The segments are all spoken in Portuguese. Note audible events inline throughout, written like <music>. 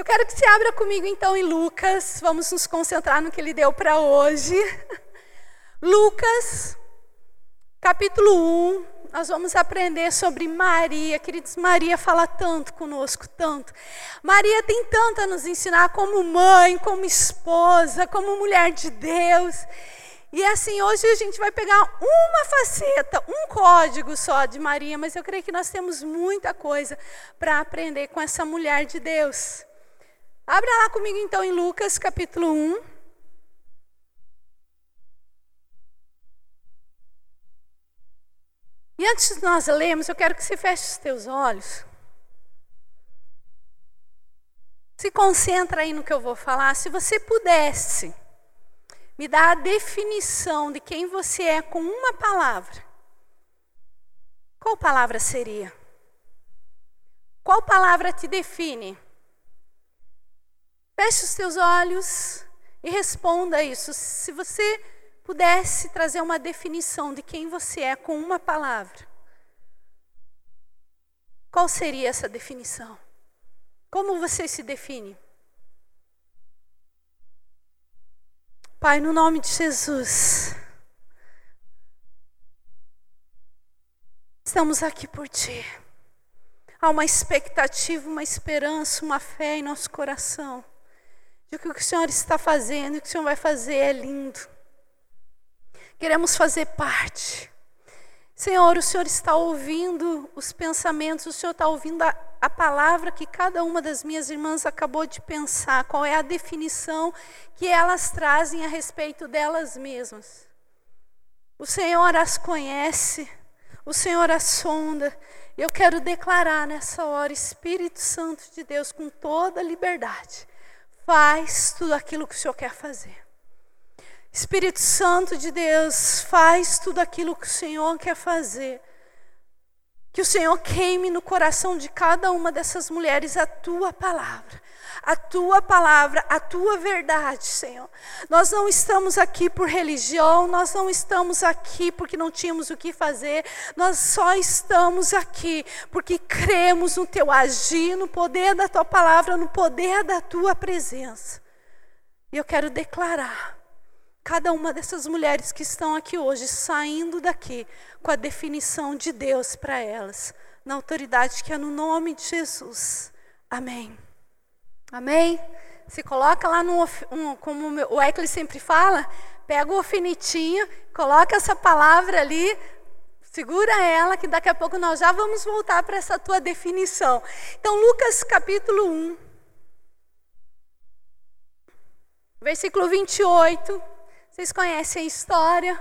Eu quero que você abra comigo então em Lucas, vamos nos concentrar no que ele deu para hoje. <laughs> Lucas, capítulo 1, nós vamos aprender sobre Maria. Queridos, Maria fala tanto conosco, tanto. Maria tem tanto a nos ensinar como mãe, como esposa, como mulher de Deus. E assim, hoje a gente vai pegar uma faceta, um código só de Maria, mas eu creio que nós temos muita coisa para aprender com essa mulher de Deus. Abra lá comigo então em Lucas capítulo 1. E antes de nós lermos, eu quero que você feche os teus olhos. Se concentra aí no que eu vou falar. Se você pudesse me dar a definição de quem você é com uma palavra, qual palavra seria? Qual palavra te define? Feche os teus olhos e responda isso. Se você pudesse trazer uma definição de quem você é com uma palavra, qual seria essa definição? Como você se define? Pai, no nome de Jesus, estamos aqui por Ti. Há uma expectativa, uma esperança, uma fé em nosso coração de que o que o Senhor está fazendo, o que o Senhor vai fazer é lindo. Queremos fazer parte. Senhor, o Senhor está ouvindo os pensamentos, o Senhor está ouvindo a, a, palavra que cada uma das minhas irmãs acabou de pensar, qual é a definição que elas trazem a respeito delas mesmas. O Senhor as conhece, o Senhor as sonda. Eu quero declarar nessa hora, Espírito Santo de Deus, com toda liberdade, faz tudo aquilo que o Senhor quer fazer. Espírito Santo de Deus, faz tudo aquilo que o Senhor quer fazer. Que o Senhor queime no coração de cada uma dessas mulheres a tua palavra, a tua palavra, a tua verdade, Senhor. Nós não estamos aqui por religião, nós não estamos aqui porque não tínhamos o que fazer, nós só estamos aqui porque cremos no teu agir, no poder da tua palavra, no poder da tua presença. E eu quero declarar cada uma dessas mulheres que estão aqui hoje, saindo daqui com a definição de Deus para elas, na autoridade que é no nome de Jesus. Amém. Amém? Se coloca lá no, um, como o Eccle sempre fala, pega o alfinetinho, coloca essa palavra ali, segura ela, que daqui a pouco nós já vamos voltar para essa tua definição. Então, Lucas capítulo 1, versículo 28. Vocês conhecem a história?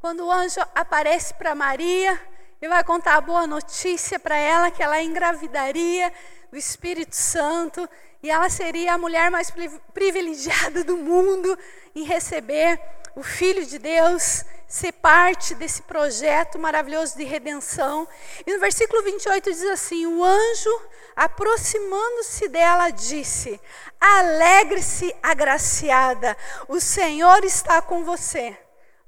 Quando o anjo aparece para Maria e vai contar a boa notícia para ela que ela engravidaria do Espírito Santo e ela seria a mulher mais privilegiada do mundo em receber o Filho de Deus, ser parte desse projeto maravilhoso de redenção. E no versículo 28 diz assim: O anjo, aproximando-se dela, disse: Alegre-se, agraciada, o Senhor está com você.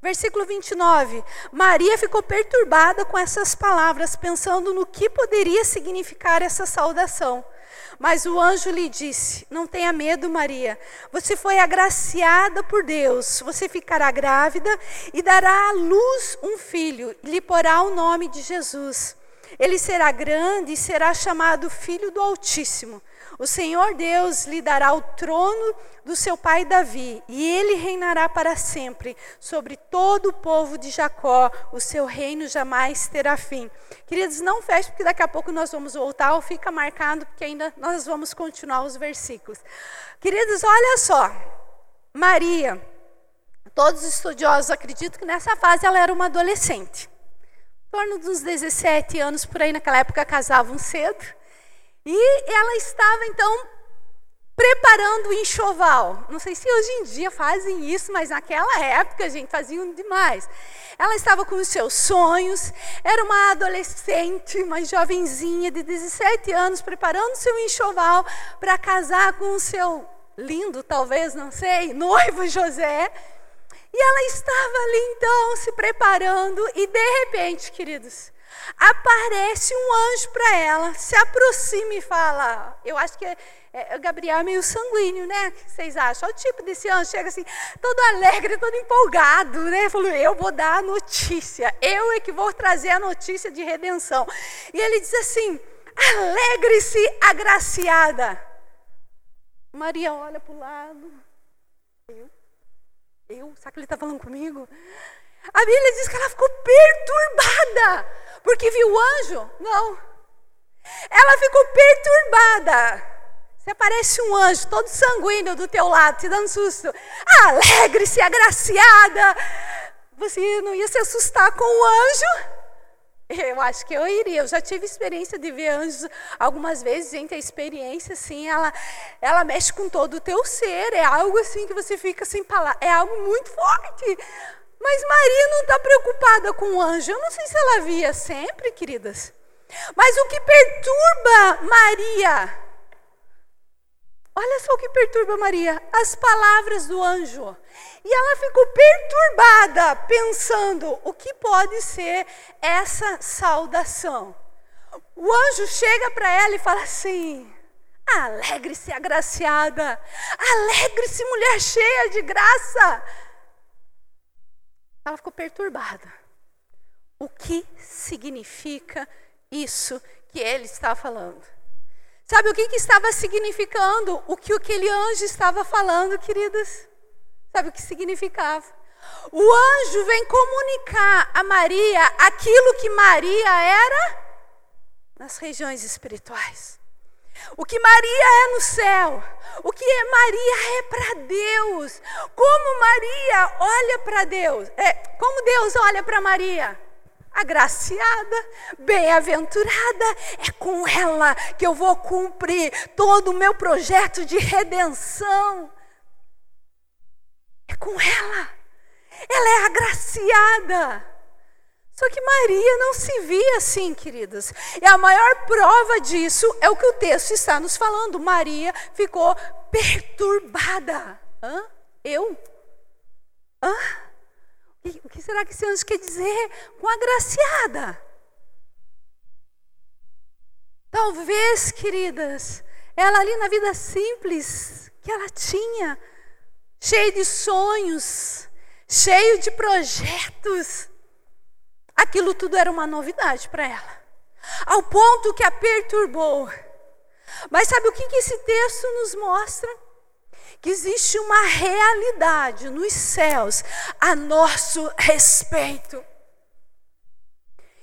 Versículo 29. Maria ficou perturbada com essas palavras, pensando no que poderia significar essa saudação. Mas o anjo lhe disse: Não tenha medo, Maria. Você foi agraciada por Deus. Você ficará grávida e dará à luz um filho, e lhe porá o nome de Jesus. Ele será grande e será chamado Filho do Altíssimo. O Senhor Deus lhe dará o trono do seu pai Davi, e ele reinará para sempre sobre todo o povo de Jacó. O seu reino jamais terá fim. Queridos, não feche, porque daqui a pouco nós vamos voltar, ou fica marcado, porque ainda nós vamos continuar os versículos. Queridos, olha só. Maria, todos os estudiosos acreditam que nessa fase ela era uma adolescente. Em torno dos 17 anos, por aí naquela época casavam cedo. E ela estava então preparando o enxoval. Não sei se hoje em dia fazem isso, mas naquela época, gente, faziam demais. Ela estava com os seus sonhos, era uma adolescente, uma jovenzinha de 17 anos, preparando seu enxoval para casar com o seu lindo, talvez, não sei, noivo José. E ela estava ali então se preparando, e de repente, queridos, aparece um anjo para ela, se aproxima e fala. Eu acho que É, Gabriel é meio sanguíneo, né? O que vocês acham? Olha o tipo desse anjo, chega assim, todo alegre, todo empolgado, né? Falou, eu vou dar a notícia, eu é que vou trazer a notícia de redenção. E ele diz assim: alegre-se, agraciada. Maria olha para o lado. Eu? Eu? Sabe que ele está falando comigo? A Bíblia diz que ela ficou perturbada, porque viu o anjo? Não. Ela ficou perturbada. Se aparece um anjo todo sanguíneo do teu lado, te dando susto, alegre-se, agraciada. Você não ia se assustar com o anjo? Eu acho que eu iria. Eu já tive experiência de ver anjos algumas vezes. Gente, a experiência, assim, ela, ela mexe com todo o teu ser. É algo assim que você fica sem palavras. É algo muito forte. Mas Maria não está preocupada com o anjo. Eu não sei se ela via sempre, queridas. Mas o que perturba Maria Olha só o que perturba Maria, as palavras do anjo. E ela ficou perturbada, pensando o que pode ser essa saudação. O anjo chega para ela e fala assim: Alegre-se, agraciada, alegre-se, mulher cheia de graça. Ela ficou perturbada. O que significa isso que ele está falando? Sabe o que, que estava significando? O que aquele anjo estava falando, queridas? Sabe o que significava? O anjo vem comunicar a Maria aquilo que Maria era nas regiões espirituais. O que Maria é no céu, o que é Maria é para Deus. Como Maria olha para Deus, é, como Deus olha para Maria agraciada, bem-aventurada, é com ela que eu vou cumprir todo o meu projeto de redenção. É com ela. Ela é agraciada. Só que Maria não se via assim, queridas. E a maior prova disso é o que o texto está nos falando. Maria ficou perturbada. Hã? Eu? Hã? O que será que esse anjo quer dizer com agraciada? Talvez, queridas, ela ali na vida simples que ela tinha, cheia de sonhos, cheio de projetos, aquilo tudo era uma novidade para ela, ao ponto que a perturbou. Mas sabe o que, que esse texto nos mostra? que existe uma realidade nos céus a nosso respeito.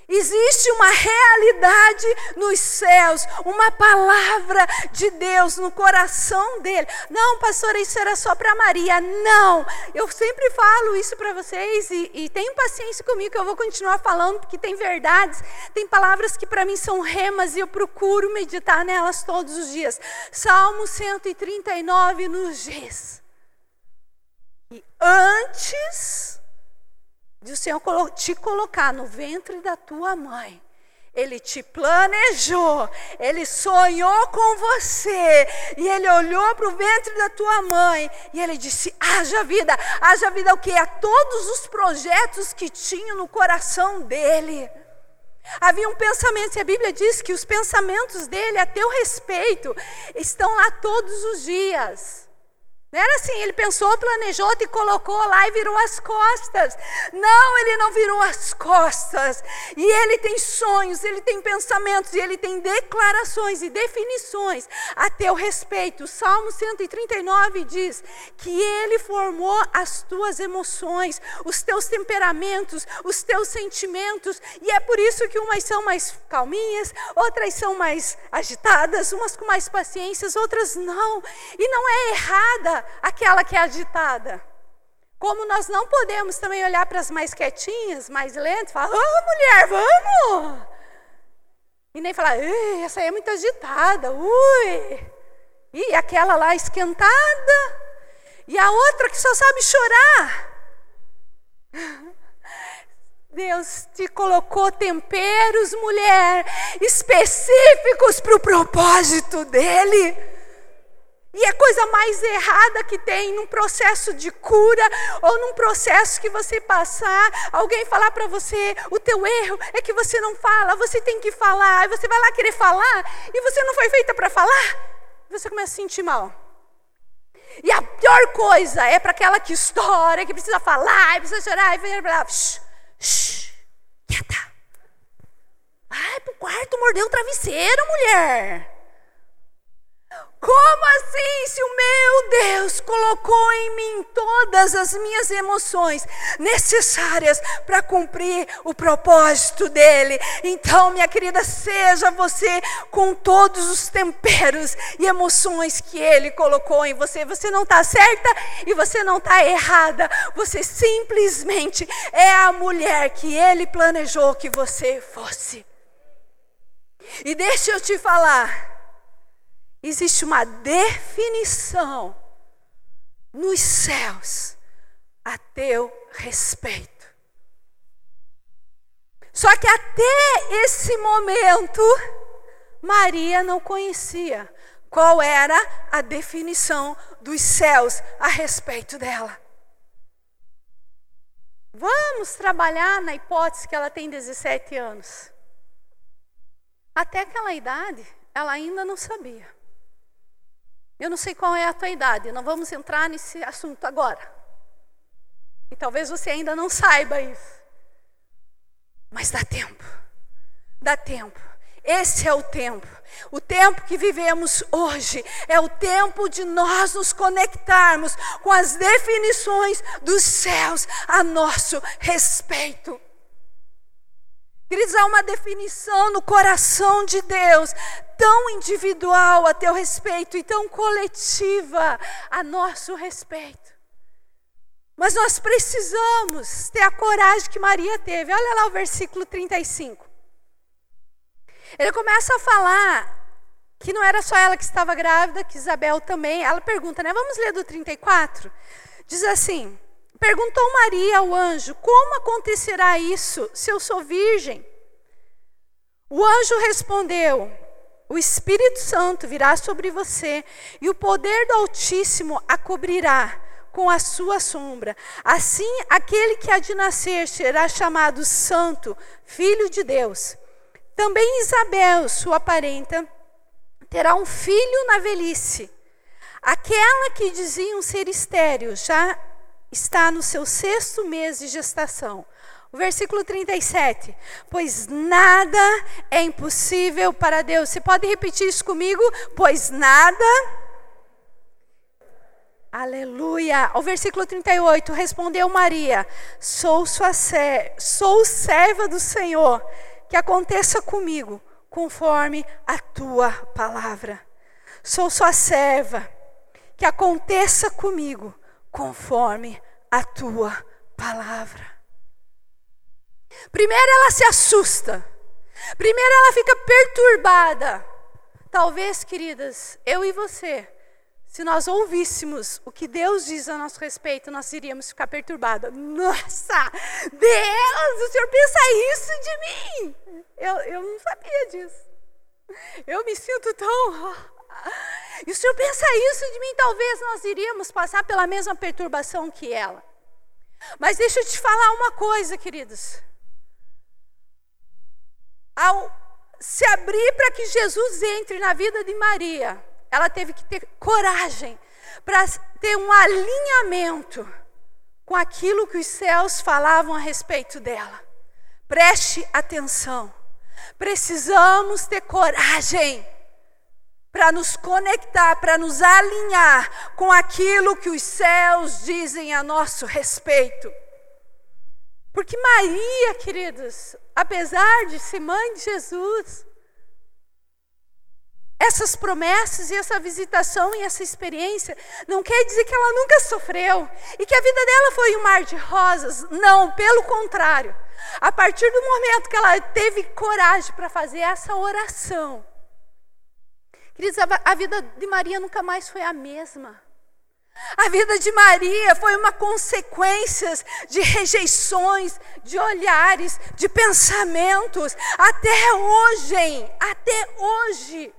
Existe uma realidade nos céus, uma palavra de Deus no coração dele. Não, pastora, isso era só para Maria. Não, eu sempre falo isso para vocês e, e tenham paciência comigo que eu vou continuar falando, porque tem verdades, tem palavras que para mim são remas e eu procuro meditar nelas todos os dias. Salmo 139 nos diz. E antes de o Senhor te colocar no ventre da tua mãe, ele te planejou, ele sonhou com você, e ele olhou para o ventre da tua mãe, e ele disse: haja vida, haja vida o que? A todos os projetos que tinha no coração dele. Havia um pensamento, e a Bíblia diz que os pensamentos dele a teu respeito estão lá todos os dias. Era assim, ele pensou, planejou, te colocou lá e virou as costas. Não, ele não virou as costas. E ele tem sonhos, ele tem pensamentos, e ele tem declarações e definições a teu respeito. O Salmo 139 diz que ele formou as tuas emoções, os teus temperamentos, os teus sentimentos. E é por isso que umas são mais calminhas, outras são mais agitadas, umas com mais paciência, outras não. E não é errada aquela que é agitada. Como nós não podemos também olhar para as mais quietinhas, mais lentas, falar, oh, mulher, vamos! E nem falar, essa aí é muito agitada, ui! E aquela lá esquentada, e a outra que só sabe chorar. <laughs> Deus te colocou temperos, mulher, específicos para o propósito dEle. E a coisa mais errada que tem num processo de cura ou num processo que você passar, alguém falar para você, o teu erro é que você não fala, você tem que falar, e você vai lá querer falar e você não foi feita para falar. você começa a sentir mal. E a pior coisa é para aquela que estoura, que precisa falar, precisa chorar, e blá, shh, shh, quieta. Vai pro quarto morder o travesseiro, mulher. Como assim, se o meu Deus colocou em mim todas as minhas emoções necessárias para cumprir o propósito dele? Então, minha querida, seja você com todos os temperos e emoções que ele colocou em você. Você não está certa e você não está errada. Você simplesmente é a mulher que ele planejou que você fosse. E deixa eu te falar existe uma definição nos céus a teu respeito. Só que até esse momento, Maria não conhecia qual era a definição dos céus a respeito dela. Vamos trabalhar na hipótese que ela tem 17 anos. Até aquela idade, ela ainda não sabia. Eu não sei qual é a tua idade, não vamos entrar nesse assunto agora. E talvez você ainda não saiba isso. Mas dá tempo. Dá tempo. Esse é o tempo. O tempo que vivemos hoje é o tempo de nós nos conectarmos com as definições dos céus a nosso respeito. Queridos, há uma definição no coração de Deus, tão individual a teu respeito e tão coletiva a nosso respeito. Mas nós precisamos ter a coragem que Maria teve. Olha lá o versículo 35. Ele começa a falar que não era só ela que estava grávida, que Isabel também. Ela pergunta, né? Vamos ler do 34? Diz assim: Perguntou Maria ao anjo: Como acontecerá isso se eu sou virgem? O anjo respondeu: O Espírito Santo virá sobre você e o poder do Altíssimo a cobrirá com a sua sombra. Assim, aquele que há de nascer será chamado Santo, Filho de Deus. Também Isabel, sua parenta, terá um filho na velhice. Aquela que diziam ser estéril já está no seu sexto mês de gestação. O versículo 37. Pois nada é impossível para Deus. Você pode repetir isso comigo? Pois nada. Aleluia. O versículo 38. Respondeu Maria: Sou sua ser, sou serva do Senhor. Que aconteça comigo conforme a tua palavra. Sou sua serva. Que aconteça comigo conforme a tua palavra. Primeiro ela se assusta. Primeiro ela fica perturbada. Talvez, queridas, eu e você, se nós ouvíssemos o que Deus diz a nosso respeito, nós iríamos ficar perturbadas. Nossa, Deus, o Senhor pensa isso de mim. Eu, eu não sabia disso. Eu me sinto tão e o Senhor pensa isso de mim, talvez nós iríamos passar pela mesma perturbação que ela. Mas deixa eu te falar uma coisa, queridos. Ao se abrir para que Jesus entre na vida de Maria, ela teve que ter coragem para ter um alinhamento com aquilo que os céus falavam a respeito dela. Preste atenção. Precisamos ter coragem para nos conectar, para nos alinhar com aquilo que os céus dizem a nosso respeito. Porque Maria, queridos, apesar de ser mãe de Jesus, essas promessas e essa visitação e essa experiência não quer dizer que ela nunca sofreu e que a vida dela foi um mar de rosas. Não, pelo contrário. A partir do momento que ela teve coragem para fazer essa oração, Queridos, a vida de Maria nunca mais foi a mesma. A vida de Maria foi uma consequência de rejeições, de olhares, de pensamentos. Até hoje, até hoje,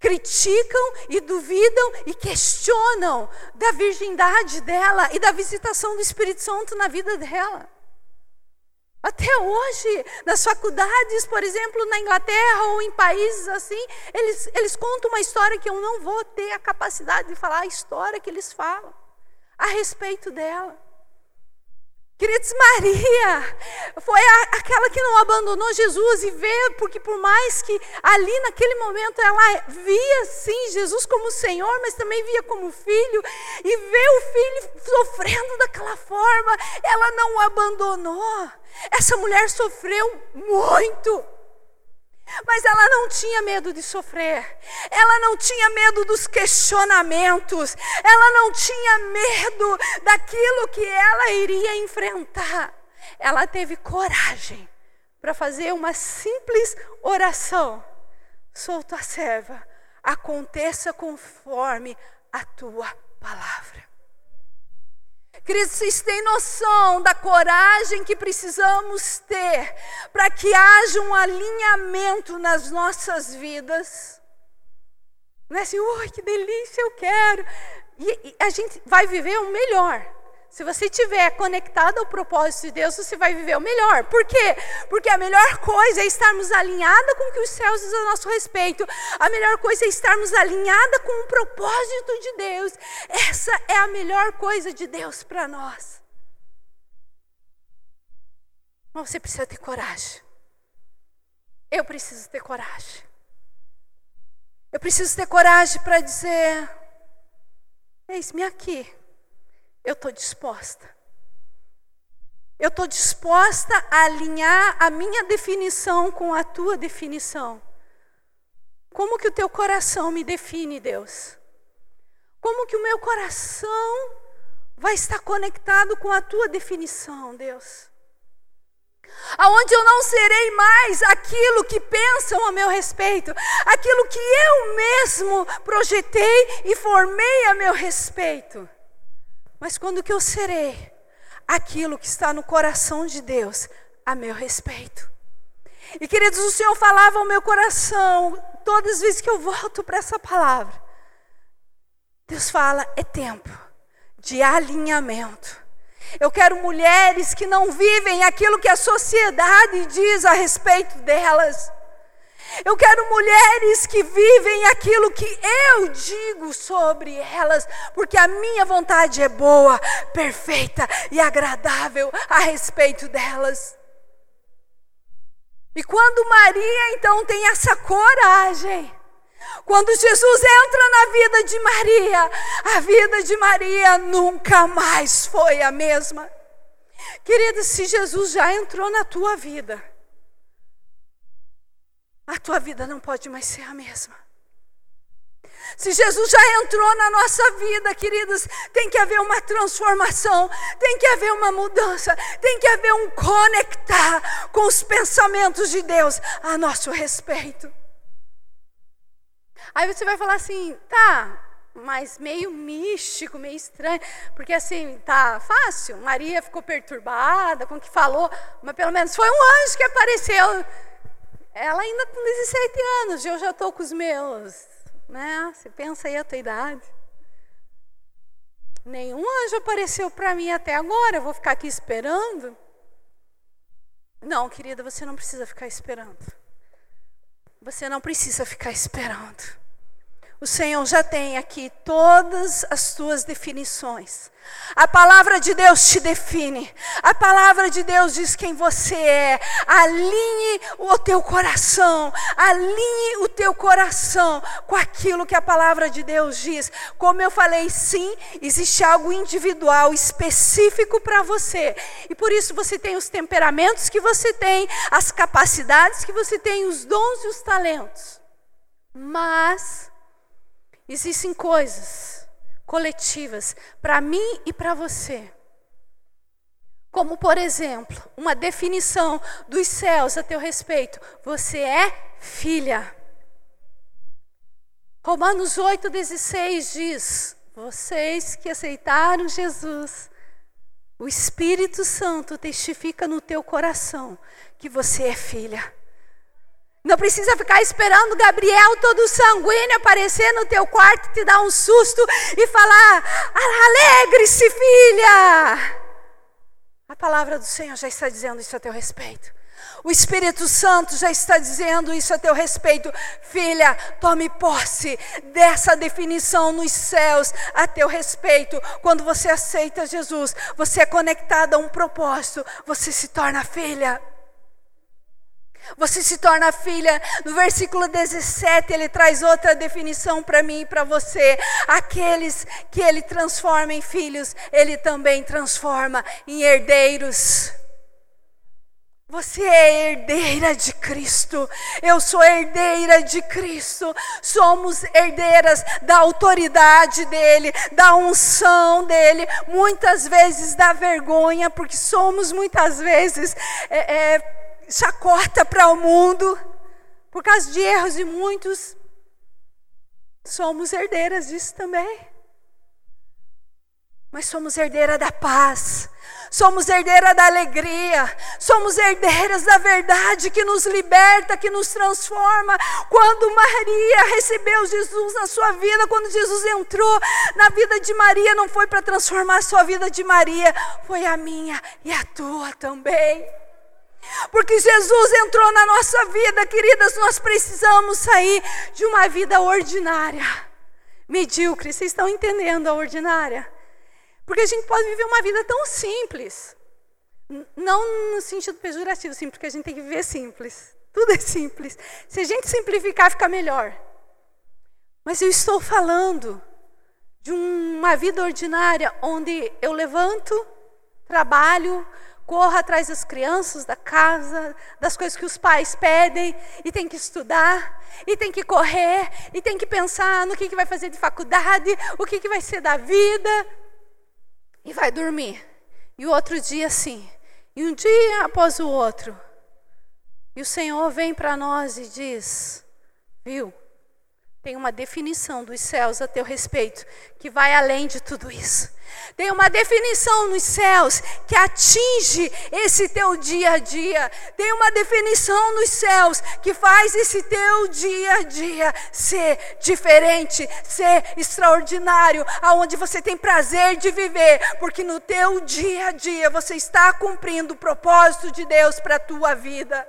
criticam e duvidam e questionam da virgindade dela e da visitação do Espírito Santo na vida dela. Até hoje, nas faculdades, por exemplo, na Inglaterra ou em países assim, eles, eles contam uma história que eu não vou ter a capacidade de falar a história que eles falam a respeito dela. Queridos, Maria foi a, aquela que não abandonou Jesus e vê, porque por mais que ali naquele momento ela via sim Jesus como Senhor, mas também via como filho, e vê o filho sofrendo daquela forma, ela não o abandonou. Essa mulher sofreu muito. Mas ela não tinha medo de sofrer, ela não tinha medo dos questionamentos, ela não tinha medo daquilo que ela iria enfrentar. Ela teve coragem para fazer uma simples oração: Sou tua serva, aconteça conforme a tua palavra. Queridos, vocês têm noção da coragem que precisamos ter para que haja um alinhamento nas nossas vidas? Não é assim, ui, que delícia, eu quero. E, e a gente vai viver o melhor. Se você estiver conectado ao propósito de Deus, você vai viver o melhor. Por quê? Porque a melhor coisa é estarmos alinhados com o que os céus dizem a nosso respeito. A melhor coisa é estarmos alinhados com o propósito de Deus. Essa é a melhor coisa de Deus para nós. Mas você precisa ter coragem. Eu preciso ter coragem. Eu preciso ter coragem para dizer: Eis-me aqui. Eu estou disposta. Eu estou disposta a alinhar a minha definição com a tua definição. Como que o teu coração me define, Deus? Como que o meu coração vai estar conectado com a tua definição, Deus? Aonde eu não serei mais aquilo que pensam a meu respeito, aquilo que eu mesmo projetei e formei a meu respeito. Mas quando que eu serei aquilo que está no coração de Deus a meu respeito? E queridos, o Senhor falava ao meu coração, todas as vezes que eu volto para essa palavra, Deus fala: é tempo de alinhamento. Eu quero mulheres que não vivem aquilo que a sociedade diz a respeito delas. Eu quero mulheres que vivem aquilo que eu digo sobre elas, porque a minha vontade é boa, perfeita e agradável a respeito delas. E quando Maria então tem essa coragem, quando Jesus entra na vida de Maria, a vida de Maria nunca mais foi a mesma. Querida, se Jesus já entrou na tua vida, tua vida não pode mais ser a mesma. Se Jesus já entrou na nossa vida, queridos, tem que haver uma transformação, tem que haver uma mudança, tem que haver um conectar com os pensamentos de Deus a nosso respeito. Aí você vai falar assim, tá, mas meio místico, meio estranho, porque assim, tá fácil. Maria ficou perturbada com o que falou, mas pelo menos foi um anjo que apareceu ela ainda com 17 anos, eu já estou com os meus, né? Você pensa aí a tua idade. Nenhum anjo apareceu para mim até agora, eu vou ficar aqui esperando? Não, querida, você não precisa ficar esperando. Você não precisa ficar esperando. O Senhor já tem aqui todas as tuas definições. A palavra de Deus te define. A palavra de Deus diz quem você é. Alinhe o teu coração. Alinhe o teu coração com aquilo que a palavra de Deus diz. Como eu falei, sim, existe algo individual, específico para você. E por isso você tem os temperamentos que você tem, as capacidades que você tem, os dons e os talentos. Mas Existem coisas coletivas para mim e para você. Como, por exemplo, uma definição dos céus a teu respeito. Você é filha. Romanos 8,16 diz: Vocês que aceitaram Jesus, o Espírito Santo testifica no teu coração que você é filha. Não precisa ficar esperando Gabriel todo sanguíneo aparecer no teu quarto, te dar um susto e falar: alegre-se, filha. A palavra do Senhor já está dizendo isso a teu respeito. O Espírito Santo já está dizendo isso a teu respeito. Filha, tome posse dessa definição nos céus a teu respeito. Quando você aceita Jesus, você é conectada a um propósito, você se torna filha. Você se torna filha. No versículo 17, ele traz outra definição para mim e para você. Aqueles que ele transforma em filhos, ele também transforma em herdeiros. Você é herdeira de Cristo. Eu sou herdeira de Cristo. Somos herdeiras da autoridade dele, da unção dele, muitas vezes da vergonha, porque somos muitas vezes é, é, chacota para o mundo, por causa de erros de muitos. Somos herdeiras disso também. Mas somos herdeira da paz somos herdeiras da alegria, somos herdeiras da verdade que nos liberta, que nos transforma. Quando Maria recebeu Jesus na sua vida, quando Jesus entrou na vida de Maria, não foi para transformar a sua vida de Maria, foi a minha e a tua também. Porque Jesus entrou na nossa vida, queridas, nós precisamos sair de uma vida ordinária, medíocre. Vocês estão entendendo a ordinária? Porque a gente pode viver uma vida tão simples. Não no sentido pejorativo, sim, porque a gente tem que viver simples. Tudo é simples. Se a gente simplificar, fica melhor. Mas eu estou falando de uma vida ordinária onde eu levanto, trabalho, corro atrás das crianças, da casa, das coisas que os pais pedem, e tem que estudar, e tem que correr, e tem que pensar no que, que vai fazer de faculdade, o que, que vai ser da vida e vai dormir. E o outro dia sim. E um dia após o outro. E o Senhor vem para nós e diz: Viu? Tem uma definição dos céus a teu respeito que vai além de tudo isso. Tem uma definição nos céus que atinge esse teu dia a dia. Tem uma definição nos céus que faz esse teu dia a dia ser diferente, ser extraordinário, aonde você tem prazer de viver, porque no teu dia a dia você está cumprindo o propósito de Deus para a tua vida.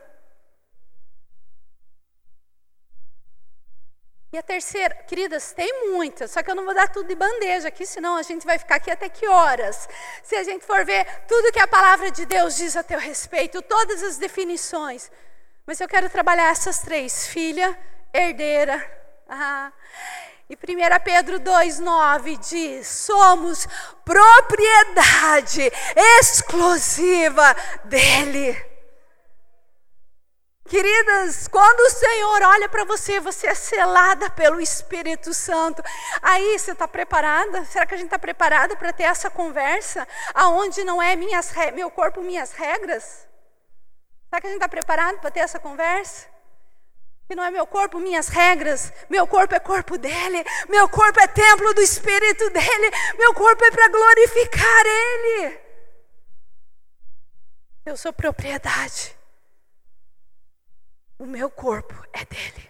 E a terceira, queridas, tem muitas, só que eu não vou dar tudo de bandeja aqui, senão a gente vai ficar aqui até que horas. Se a gente for ver tudo que a palavra de Deus diz a teu respeito, todas as definições. Mas eu quero trabalhar essas três: filha, herdeira. Ah. E 1 Pedro 2,9 diz: somos propriedade exclusiva dEle. Queridas, quando o Senhor olha para você, você é selada pelo Espírito Santo. Aí você está preparada? Será que a gente está preparada para ter essa conversa? Aonde não é minhas, meu corpo, minhas regras? Será que a gente está preparado para ter essa conversa? Que não é meu corpo, minhas regras. Meu corpo é corpo dele. Meu corpo é templo do Espírito dele. Meu corpo é para glorificar ele. Eu sou propriedade. O meu corpo é dele.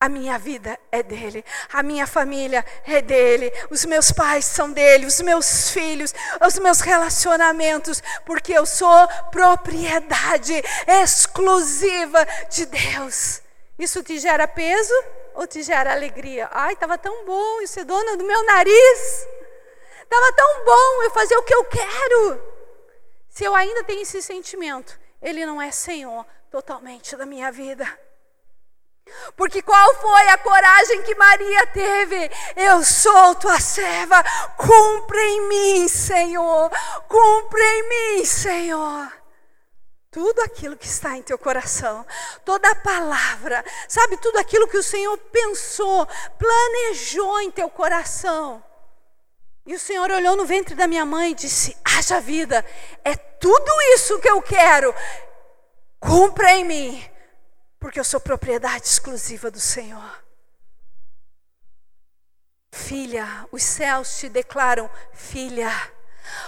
A minha vida é dele, a minha família é dele, os meus pais são dele, os meus filhos, os meus relacionamentos, porque eu sou propriedade exclusiva de Deus. Isso te gera peso ou te gera alegria? Ai, estava tão bom eu ser dona do meu nariz, estava tão bom eu fazer o que eu quero. Se eu ainda tenho esse sentimento, ele não é Senhor totalmente da minha vida. Porque qual foi a coragem que Maria teve? Eu sou tua serva, cumpre em mim, Senhor, cumpre em mim, Senhor. Tudo aquilo que está em teu coração, toda a palavra, sabe, tudo aquilo que o Senhor pensou, planejou em teu coração. E o Senhor olhou no ventre da minha mãe e disse: haja vida, é tudo isso que eu quero, Cumpra em mim, porque eu sou propriedade exclusiva do Senhor. Filha, os céus te declaram filha.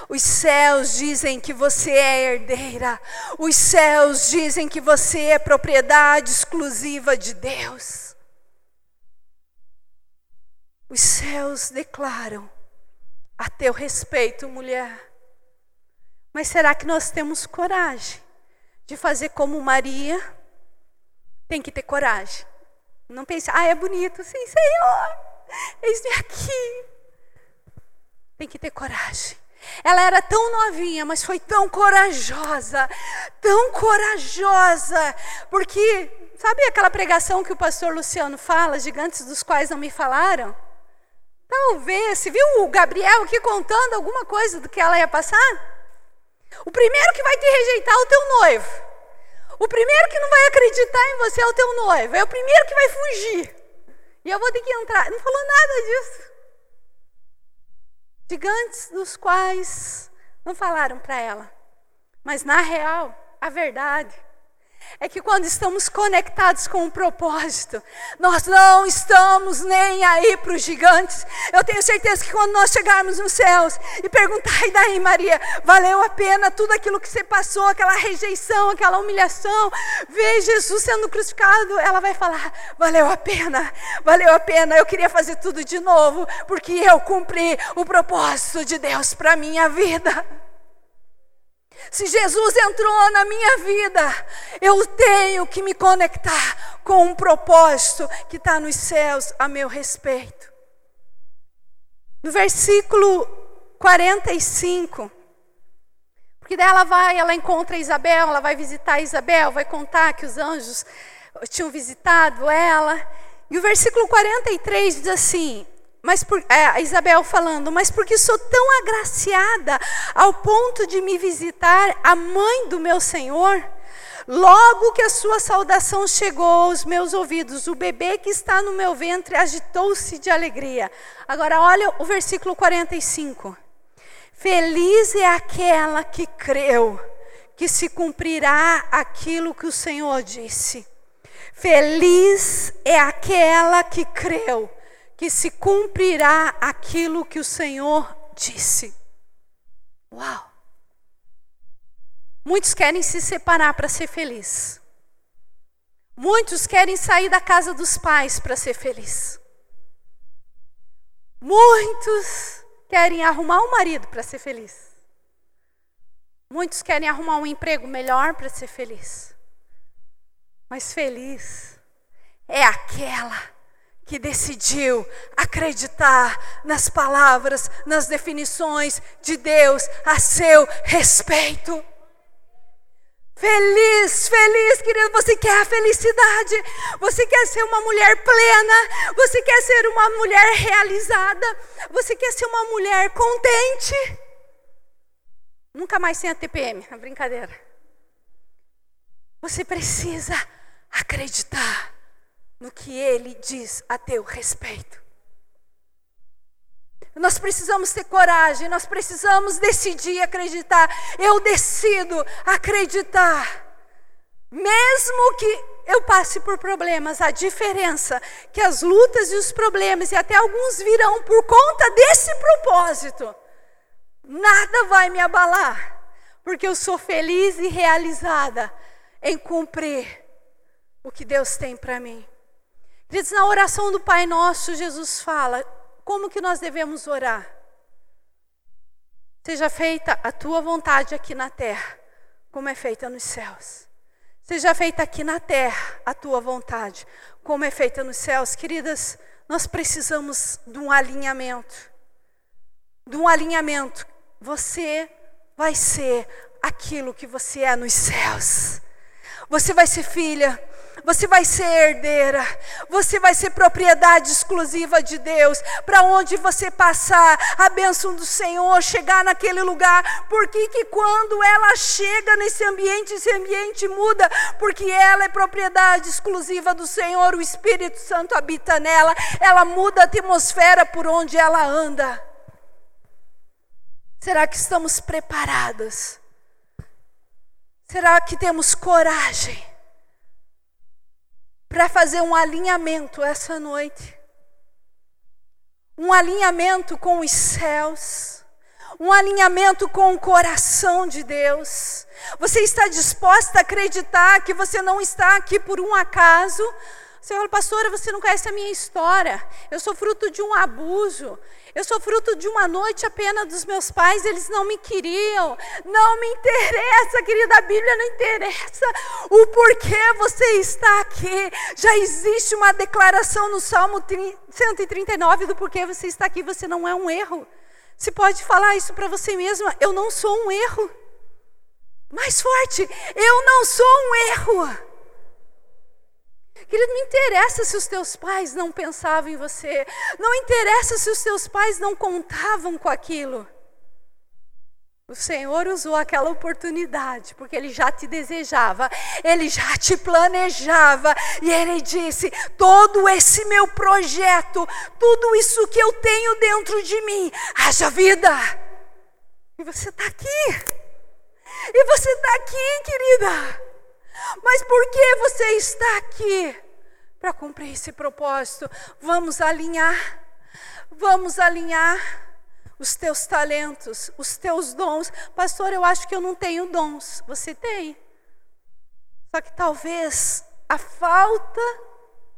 Os céus dizem que você é herdeira. Os céus dizem que você é propriedade exclusiva de Deus. Os céus declaram a teu respeito, mulher. Mas será que nós temos coragem de fazer como Maria? Tem que ter coragem. Não pense, ah, é bonito. Sim, Senhor, eis-me aqui. Tem que ter coragem. Ela era tão novinha, mas foi tão corajosa, tão corajosa, porque sabe aquela pregação que o pastor Luciano fala, gigantes dos quais não me falaram? Talvez, você viu o Gabriel aqui contando alguma coisa do que ela ia passar? O primeiro que vai te rejeitar é o teu noivo. O primeiro que não vai acreditar em você é o teu noivo. É o primeiro que vai fugir. E eu vou ter que entrar. Não falou nada disso. Gigantes dos quais não falaram para ela. Mas na real, a verdade é que quando estamos conectados com um propósito, nós não estamos nem aí para os gigantes. Eu tenho certeza que quando nós chegarmos nos céus e perguntar, e daí, Maria, valeu a pena tudo aquilo que você passou, aquela rejeição, aquela humilhação, ver Jesus sendo crucificado, ela vai falar: valeu a pena, valeu a pena. Eu queria fazer tudo de novo, porque eu cumpri o propósito de Deus para minha vida. Se Jesus entrou na minha vida, eu tenho que me conectar com um propósito que está nos céus a meu respeito. No versículo 45, porque daí ela vai, ela encontra Isabel, ela vai visitar Isabel, vai contar que os anjos tinham visitado ela. E o versículo 43 diz assim: mas por, é, Isabel falando, mas porque sou tão agraciada ao ponto de me visitar a mãe do meu Senhor? Logo que a sua saudação chegou aos meus ouvidos, o bebê que está no meu ventre agitou-se de alegria. Agora olha o versículo 45. Feliz é aquela que creu, que se cumprirá aquilo que o Senhor disse. Feliz é aquela que creu que se cumprirá aquilo que o Senhor disse. Uau! Muitos querem se separar para ser feliz. Muitos querem sair da casa dos pais para ser feliz. Muitos querem arrumar um marido para ser feliz. Muitos querem arrumar um emprego melhor para ser feliz. Mas feliz é aquela que decidiu acreditar nas palavras, nas definições de Deus a seu respeito. Feliz, feliz, querido. Você quer a felicidade? Você quer ser uma mulher plena? Você quer ser uma mulher realizada? Você quer ser uma mulher contente? Nunca mais tenha TPM, é brincadeira. Você precisa acreditar no que ele diz a teu respeito. Nós precisamos ter coragem, nós precisamos decidir acreditar. Eu decido acreditar. Mesmo que eu passe por problemas, a diferença que as lutas e os problemas, e até alguns virão por conta desse propósito, nada vai me abalar, porque eu sou feliz e realizada em cumprir o que Deus tem para mim. Queridos, na oração do Pai Nosso, Jesus fala como que nós devemos orar. Seja feita a tua vontade aqui na terra, como é feita nos céus. Seja feita aqui na terra a tua vontade, como é feita nos céus. Queridas, nós precisamos de um alinhamento. De um alinhamento. Você vai ser aquilo que você é nos céus. Você vai ser filha você vai ser herdeira, você vai ser propriedade exclusiva de Deus. Para onde você passar, a bênção do Senhor chegar naquele lugar. Porque que quando ela chega nesse ambiente, esse ambiente muda, porque ela é propriedade exclusiva do Senhor, o Espírito Santo habita nela, ela muda a atmosfera por onde ela anda. Será que estamos preparadas? Será que temos coragem? Para fazer um alinhamento essa noite. Um alinhamento com os céus, um alinhamento com o coração de Deus. Você está disposta a acreditar que você não está aqui por um acaso? Você fala, pastora, você não conhece a minha história. Eu sou fruto de um abuso. Eu sou fruto de uma noite apenas dos meus pais, eles não me queriam. Não me interessa, querida, a Bíblia não interessa o porquê você está aqui. Já existe uma declaração no Salmo 139 do porquê você está aqui. Você não é um erro. Você pode falar isso para você mesma: eu não sou um erro. Mais forte, eu não sou um erro. Querido, não interessa se os teus pais não pensavam em você, não interessa se os teus pais não contavam com aquilo. O Senhor usou aquela oportunidade, porque Ele já te desejava, Ele já te planejava, e Ele disse: todo esse meu projeto, tudo isso que eu tenho dentro de mim, haja vida. E você está aqui, e você está aqui, querida. Mas por que você está aqui? Para cumprir esse propósito. Vamos alinhar. Vamos alinhar os teus talentos, os teus dons. Pastor, eu acho que eu não tenho dons. Você tem. Só que talvez a falta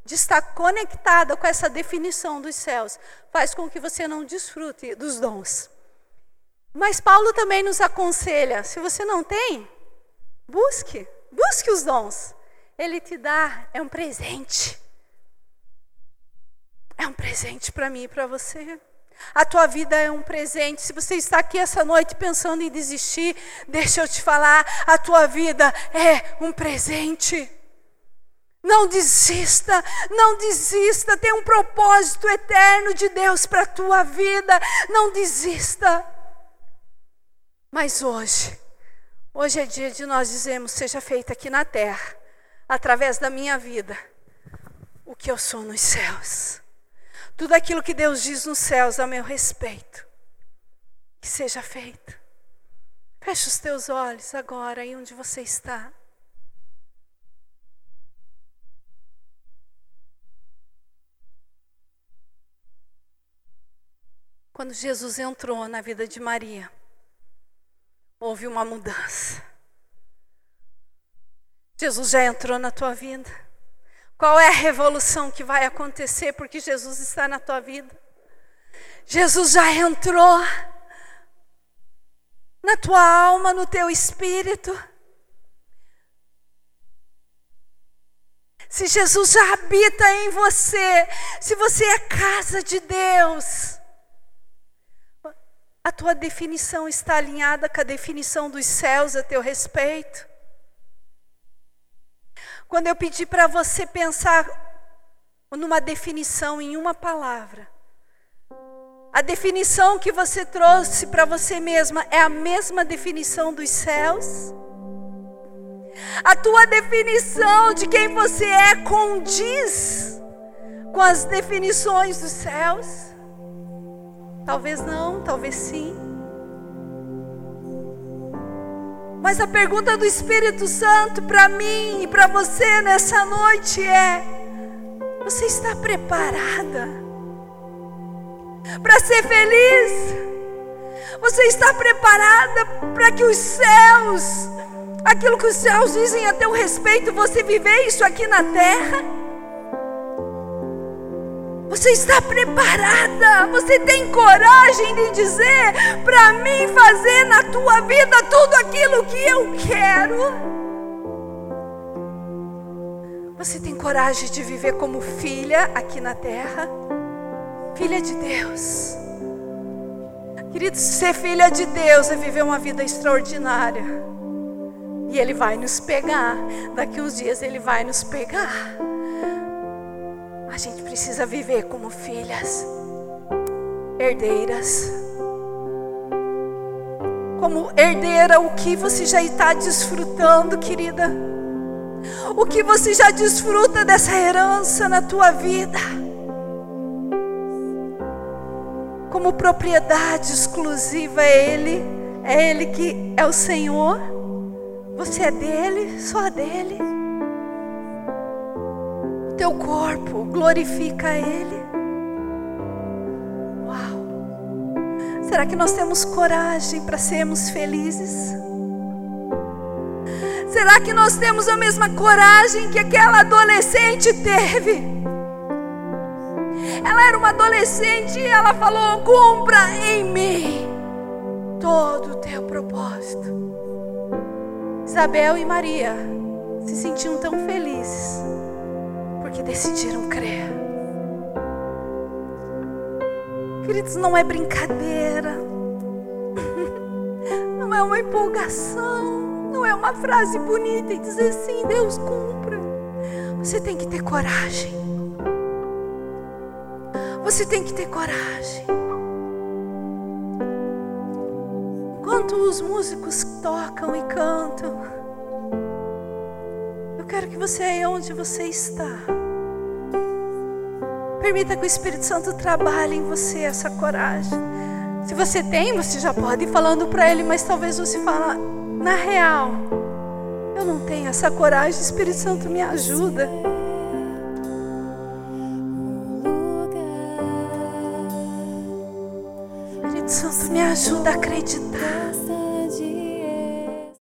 de estar conectada com essa definição dos céus faz com que você não desfrute dos dons. Mas Paulo também nos aconselha: se você não tem, busque. Busque os dons. Ele te dá, é um presente. É um presente para mim e para você. A tua vida é um presente. Se você está aqui essa noite pensando em desistir, deixa eu te falar, a tua vida é um presente. Não desista, não desista. Tem um propósito eterno de Deus para a tua vida. Não desista. Mas hoje, Hoje é dia de nós dizermos: seja feita aqui na terra, através da minha vida, o que eu sou nos céus. Tudo aquilo que Deus diz nos céus a meu respeito, que seja feito. Feche os teus olhos agora aí onde você está. Quando Jesus entrou na vida de Maria, houve uma mudança. Jesus já entrou na tua vida. Qual é a revolução que vai acontecer porque Jesus está na tua vida? Jesus já entrou na tua alma, no teu espírito. Se Jesus já habita em você, se você é casa de Deus, a tua definição está alinhada com a definição dos céus a teu respeito? Quando eu pedi para você pensar numa definição em uma palavra, a definição que você trouxe para você mesma é a mesma definição dos céus? A tua definição de quem você é condiz com as definições dos céus? Talvez não, talvez sim. Mas a pergunta do Espírito Santo para mim e para você nessa noite é: você está preparada para ser feliz? Você está preparada para que os céus, aquilo que os céus dizem a teu respeito, você viver isso aqui na terra? Você está preparada? Você tem coragem de dizer para mim fazer na tua vida tudo aquilo que eu quero? Você tem coragem de viver como filha aqui na terra? Filha de Deus. Querido, ser filha de Deus é viver uma vida extraordinária. E Ele vai nos pegar. Daqui uns dias Ele vai nos pegar. A gente precisa viver como filhas, herdeiras. Como herdeira, o que você já está desfrutando, querida? O que você já desfruta dessa herança na tua vida? Como propriedade exclusiva é Ele, é Ele que é o Senhor. Você é dele, só dele teu corpo glorifica Ele. Uau! Será que nós temos coragem para sermos felizes? Será que nós temos a mesma coragem que aquela adolescente teve? Ela era uma adolescente e ela falou: Cumpra em mim todo o teu propósito. Isabel e Maria se sentiam tão felizes porque decidiram crer. Queridos, não é brincadeira, <laughs> não é uma empolgação, não é uma frase bonita e dizer sim, Deus cumpra. Você tem que ter coragem. Você tem que ter coragem. Enquanto os músicos tocam e cantam, eu quero que você aí onde você está. Permita que o Espírito Santo trabalhe em você essa coragem. Se você tem, você já pode ir falando para ele, mas talvez você fala, na real, eu não tenho essa coragem, o Espírito Santo me ajuda. Espírito Santo me ajuda a acreditar.